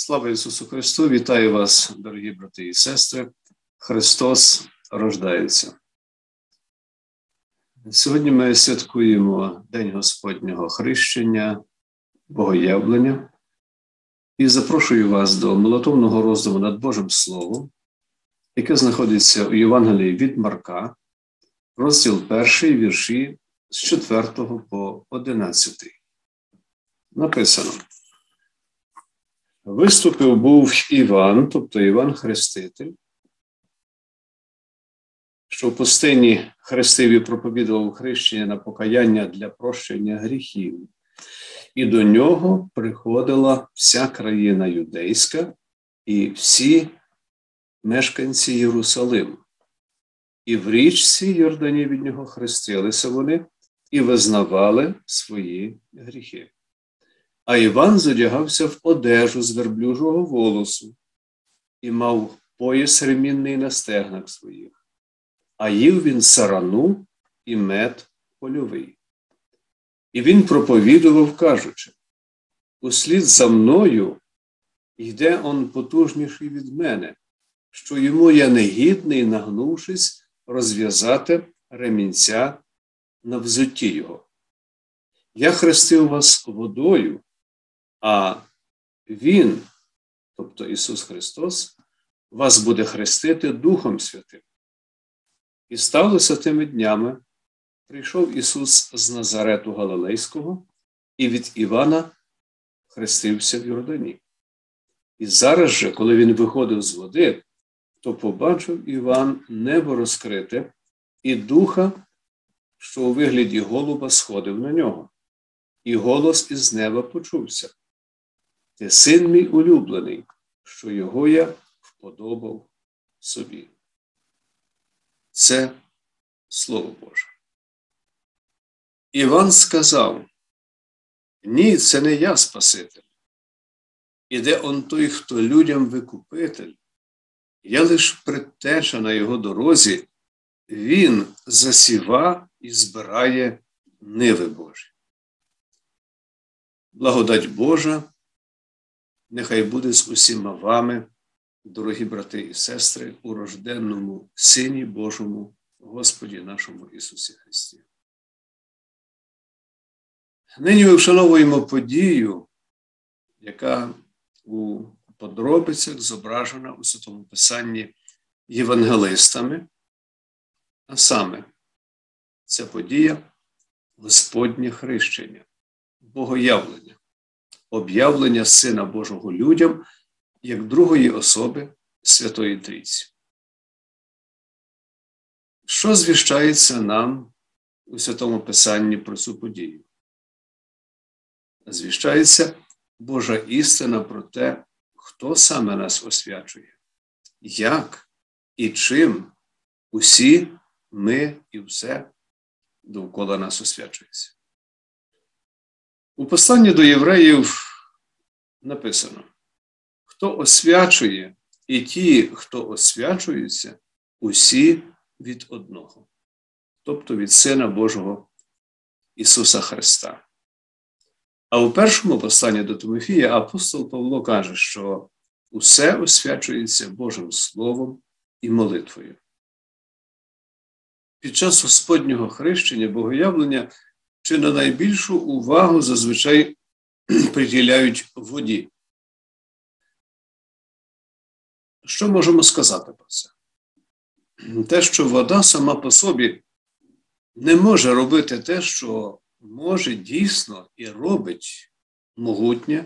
Слава Ісусу Христу! Вітаю вас, дорогі брати і сестри. Христос рождається. Сьогодні ми святкуємо День Господнього хрещення, Богоявлення і запрошую вас до молотовного роздуму над Божим Словом, яке знаходиться у Євангелії від Марка, розділ 1, вірші з 4 по 11. Написано. Виступив був Іван, тобто Іван Хреститель, що в пустині хрестив і проповідував хрещення на покаяння для прощення гріхів, і до нього приходила вся країна юдейська і всі мешканці Єрусалиму. І в річці Йордані від нього хрестилися вони і визнавали свої гріхи. А Іван задягався в одежу з верблюжого волосу і мав пояс ремінний на стегнах своїх, а їв він сарану і мед польовий. І він проповідував, кажучи: услід за мною йде он потужніший від мене, що йому я негідний, нагнувшись, розв'язати ремінця на взутті його. Я хрестив вас водою. А Він, тобто Ісус Христос, вас буде хрестити Духом Святим. І сталося тими днями, прийшов Ісус з Назарету Галилейського і від Івана хрестився в Йордані. І зараз же, коли він виходив з води, то побачив Іван небо розкрите і духа, що у вигляді голуба сходив на нього, і голос із неба почувся. Ти син мій улюблений, що його я вподобав собі. Це Слово Боже. Іван сказав: Ні, це не я Спаситель. Іде он той, хто людям викупитель. Я лиш предтеча на його дорозі, він засіва і збирає ниви Божі. Благодать Божа нехай буде з усіма вами, дорогі брати і сестри, у рожденному Сині Божому, Господі нашому Ісусі Христі. Нині ми вшановуємо подію, яка у подробицях зображена у Святому Писанні євангелистами, а саме ця подія Господнє хрещення, Богоявлення об'явлення Сина Божого людям як другої особи Святої Трійці. Що звіщається нам у Святому Писанні про цю подію? Звіщається Божа істина про те, хто саме нас освячує, як і чим усі ми і все довкола нас освячується. У посланні до євреїв написано: хто освячує, і ті, хто освячується, усі від одного, тобто від Сина Божого Ісуса Христа. А у першому посланні до Тимофія апостол Павло каже, що усе освячується Божим Словом і молитвою. Під час Господнього хрещення богоявлення чи на найбільшу увагу зазвичай приділяють воді. Що можемо сказати про це? Те, що вода сама по собі не може робити те, що може дійсно і робить могутнє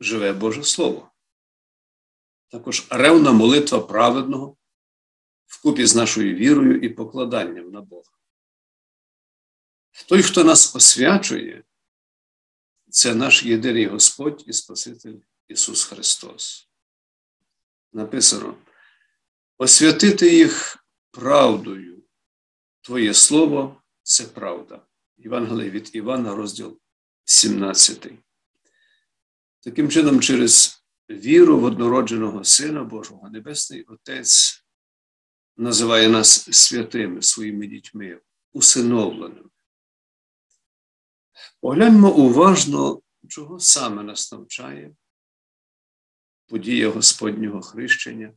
живе Боже Слово. Також ревна молитва праведного вкупі з нашою вірою і покладанням на Бога. Той, хто нас освячує, це наш єдиний Господь і Спаситель Ісус Христос. Написано: освятити їх правдою. Твоє Слово це правда. Євангелій від Івана, розділ 17. Таким чином, через віру в однородженого Сина Божого, Небесний Отець називає нас святими своїми дітьми, усиновленими. Погляньмо уважно, чого саме нас навчає подія Господнього хрещення,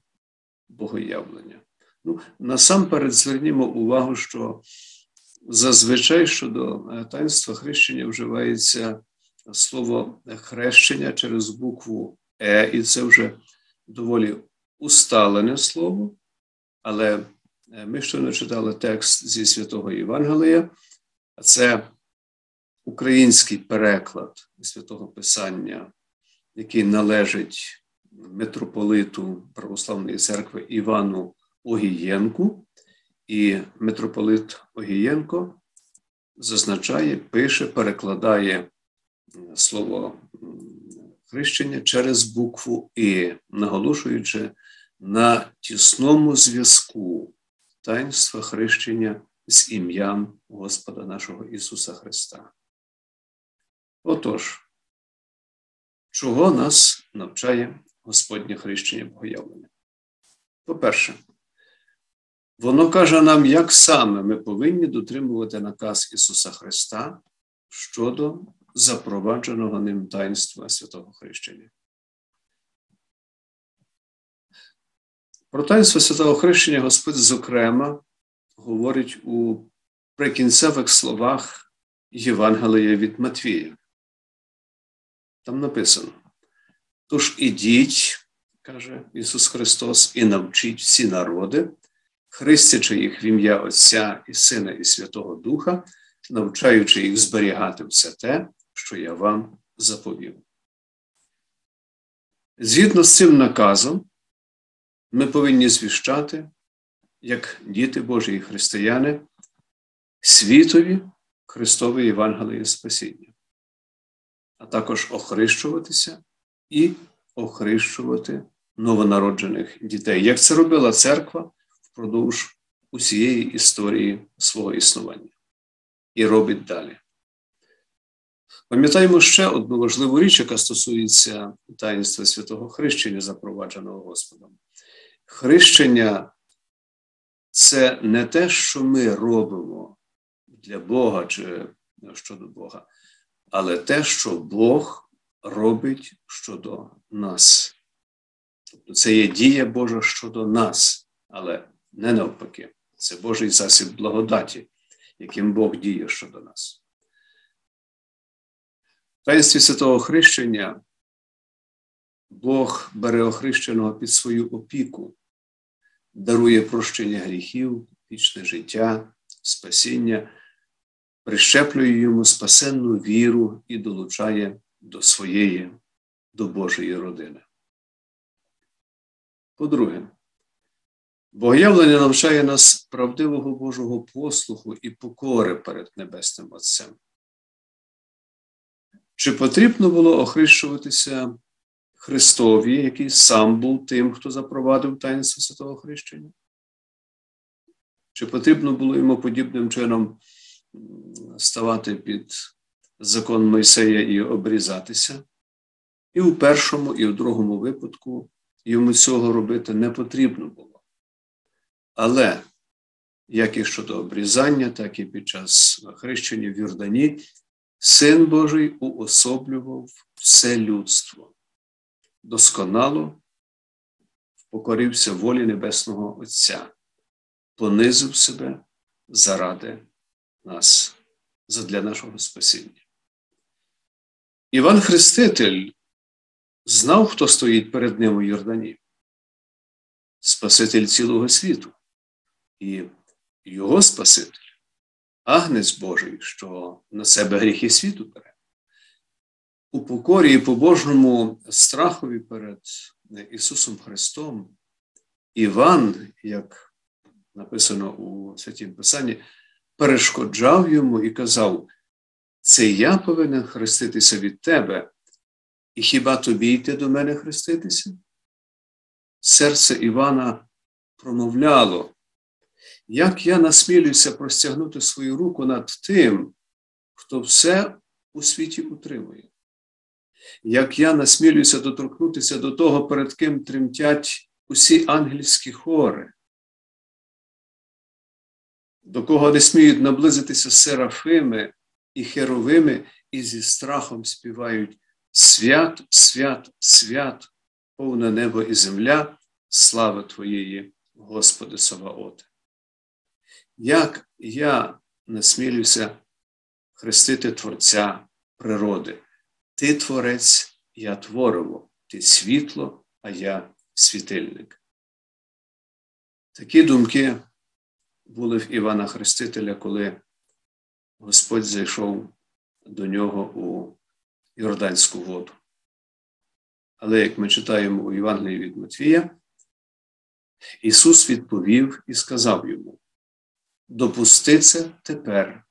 богоявлення. Ну, Насамперед звернімо увагу, що зазвичай щодо е, таїнства хрещення вживається слово хрещення через букву Е, і це вже доволі усталене слово, але е, ми щойно читали текст зі святого Євангелія, це український переклад святого Писання, який належить митрополиту Православної церкви Івану Огієнку, і митрополит Огієнко зазначає, пише, перекладає слово хрещення через букву І, наголошуючи на тісному зв'язку таїнства хрещення з ім'ям Господа нашого Ісуса Христа. Отож, чого нас навчає Господнє хрещення Богоявлення? По-перше, воно каже нам, як саме ми повинні дотримувати наказ Ісуса Христа щодо запровадженого ним таїнства святого хрещення. Про таїнство святого хрещення Господь, зокрема, говорить у прикінцевих словах Євангелія від Матвія. Там написано: Тож ідіть, каже Ісус Христос, і навчіть всі народи, хрестячи їх в ім'я Отця і Сина, і Святого Духа, навчаючи їх зберігати все те, що я вам заповів. Згідно з цим наказом, ми повинні звіщати, як діти Божі і християни, світові Христової Євангелії Спасіння, а також охрещуватися і охрещувати новонароджених дітей, як це робила церква впродовж усієї історії свого існування і робить далі. Пам'ятаємо ще одну важливу річ, яка стосується таїнства святого хрещення, запровадженого Господом. Хрещення це не те, що ми робимо для Бога чи щодо Бога, але те, що Бог робить щодо нас. Тобто це є дія Божа щодо нас, але не навпаки. Це Божий засіб благодаті, яким Бог діє щодо нас. В таїнстві святого хрещення Бог бере охрещеного під свою опіку, дарує прощення гріхів, вічне життя, спасіння, прищеплює йому спасенну віру і долучає до своєї, до Божої родини. По-друге, Богоявлення навчає нас правдивого Божого послуху і покори перед Небесним Отцем. Чи потрібно було охрещуватися Христові, який сам був тим, хто запровадив таїнство святого хрещення? Чи потрібно було йому подібним чином ставати під закон Мойсея і обрізатися? І у першому, і у другому випадку йому цього робити не потрібно було. Але як і щодо обрізання, так і під час хрещення в Йордані, Син Божий уособлював все людство, досконало покорився волі Небесного Отця, понизив себе заради нас, задля нашого спасіння. Іван Хреститель знав, хто стоїть перед ним у Йордані, Спаситель цілого світу, і його Спаситель агнець Божий, що на себе гріхи світу бере. У покорі і побожному страхові перед Ісусом Христом, Іван, як написано у Святім Писанні, перешкоджав йому і казав: Це я повинен хреститися від тебе, і хіба тобі йти до мене хреститися? Серце Івана промовляло, як я насмілюся простягнути свою руку над тим, хто все у світі утримує? Як я насмілюся доторкнутися до того, перед ким тремтять усі ангельські хори, до кого не сміють наблизитися серафими і херовими, і зі страхом співають свят, свят, свят, повне небо і земля, слави Твоєї, Господи Саваоте. Як я насмілюся хрестити Творця природи, Ти творець, я твориво, ти світло, а я світильник. Такі думки були в Івана Хрестителя, коли Господь зайшов до нього у Йорданську воду. Але як ми читаємо у Євангелії від Матвія, Ісус відповів і сказав йому: допусти це тепер,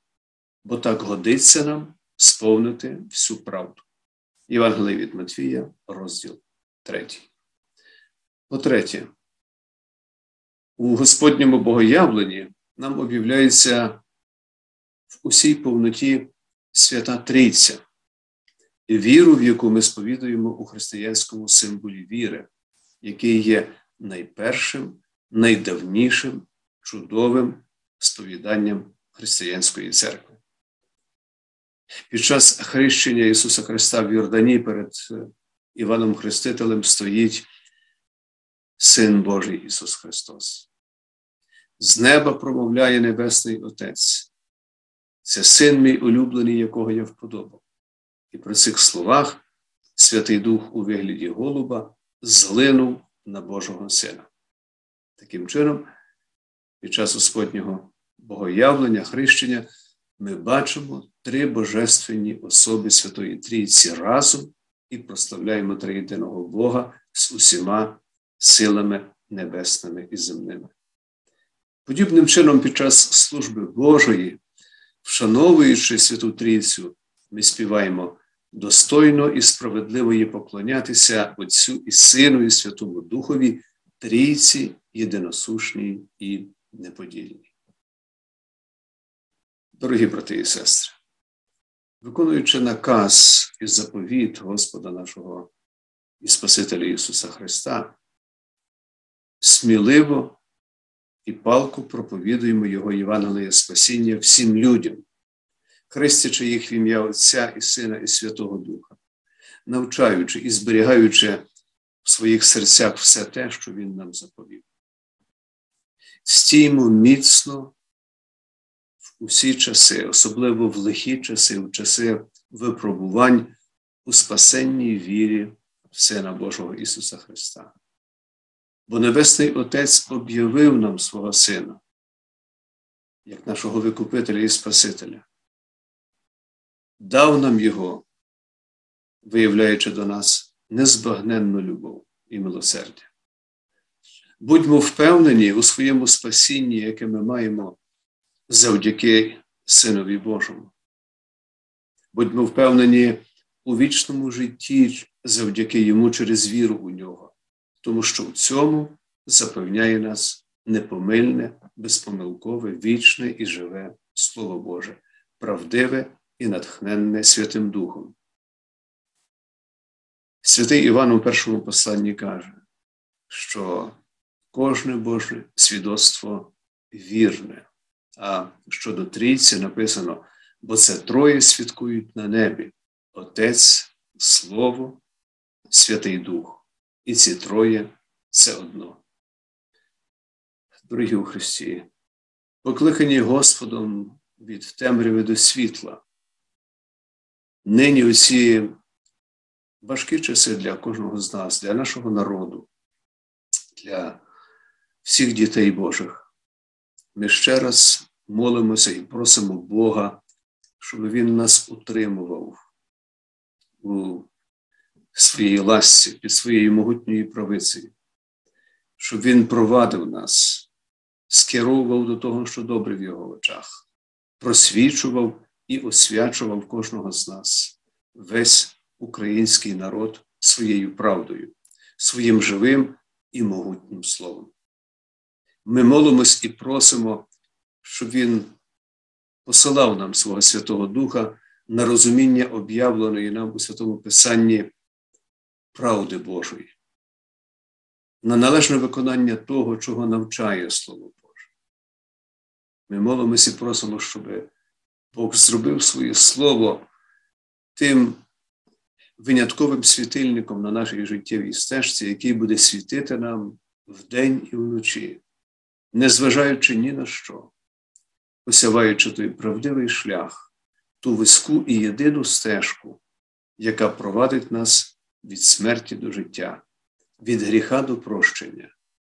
бо так годиться нам сповнити всю правду. Євангелій від Матвія, розділ 3. По-третє, у Господньому богоявленні нам об'являється в усій повноті свята Трійця, віру, в яку ми сповідуємо у християнському символі віри, який є найпершим, найдавнішим, чудовим сповіданням християнської церкви. Під час хрещення Ісуса Христа в Йордані перед е, Іваном Хрестителем стоїть Син Божий Ісус Христос. З неба промовляє Небесний Отець. Це син мій улюблений, якого я вподобав. І при цих словах Святий Дух у вигляді голуба злинув на Божого Сина. Таким чином, під час Господнього богоявлення, хрещення, ми бачимо три божественні особи Святої Трійці разом і прославляємо триєдиного Бога з усіма силами небесними і земними. Подібним чином, під час служби Божої, вшановуючи Святу Трійцю, ми співаємо достойно і справедливо їй поклонятися Отцю і Сину, і Святому Духові, трійці єдиносушній і неподільній. Дорогі брати і сестри, виконуючи наказ і заповіт Господа нашого і Спасителя Ісуса Христа, сміливо і палку проповідуємо Його Євангеліє спасіння всім людям, хрестячи їх в ім'я Отця і Сина, і Святого Духа, навчаючи і зберігаючи в своїх серцях все те, що Він нам заповів. Стіймо міцно в усі часи, особливо в лихі часи, в часи випробувань у спасенній вірі в Сина Божого Ісуса Христа. Бо Небесний Отець об'явив нам свого Сина, як нашого Викупителя і Спасителя, дав нам Його, виявляючи до нас незбагненну любов і милосердя. Будьмо впевнені у своєму спасінні, яке ми маємо завдяки Синові Божому. Будьмо впевнені у вічному житті завдяки Йому через віру у нього, тому що в цьому запевняє нас непомильне, безпомилкове, вічне і живе Слово Боже, правдиве і натхненне Святим Духом. Святий Іван у першому посланні каже, що кожне Боже свідоцтво вірне, а щодо трійці написано, бо це троє свідкують на небі Отець, Слово, Святий Дух. І ці троє це одно. Дорогі у Христі, покликані Господом від темряви до світла. Нині оці важкі часи для кожного з нас, для нашого народу, для всіх дітей Божих. Ми ще раз молимося і просимо Бога, щоб Він нас утримував у своїй ласці, під своєю могутньою правицею, щоб Він провадив нас, скеровував до того, що добре в його очах, просвічував і освячував кожного з нас, весь український народ своєю правдою, своїм живим і могутнім словом. Ми молимось і просимо, щоб Він посилав нам свого Святого Духа на розуміння об'явленої нам у Святому Писанні правди Божої, на належне виконання того, чого навчає Слово Боже. Ми молимося і просимо, щоб Бог зробив своє Слово тим винятковим світильником на нашій життєвій стежці, який буде світити нам вдень і вночі, незважаючи ні на що, посяваючи той правдивий шлях, ту виску і єдину стежку, яка провадить нас від смерті до життя, від гріха до прощення,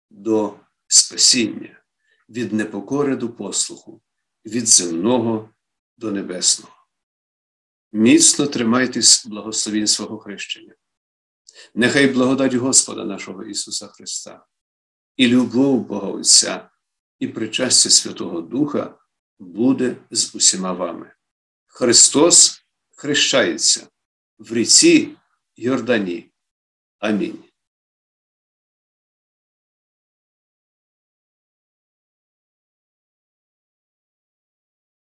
до спасіння, від непокори до послуху, від земного до небесного. Міцно тримайтесь благословінь свого хрещення. Нехай благодать Господа нашого Ісуса Христа, і любов Бога Отця, і причастя Святого Духа буде з усіма вами. Христос хрещається в ріці Йордані. Амінь.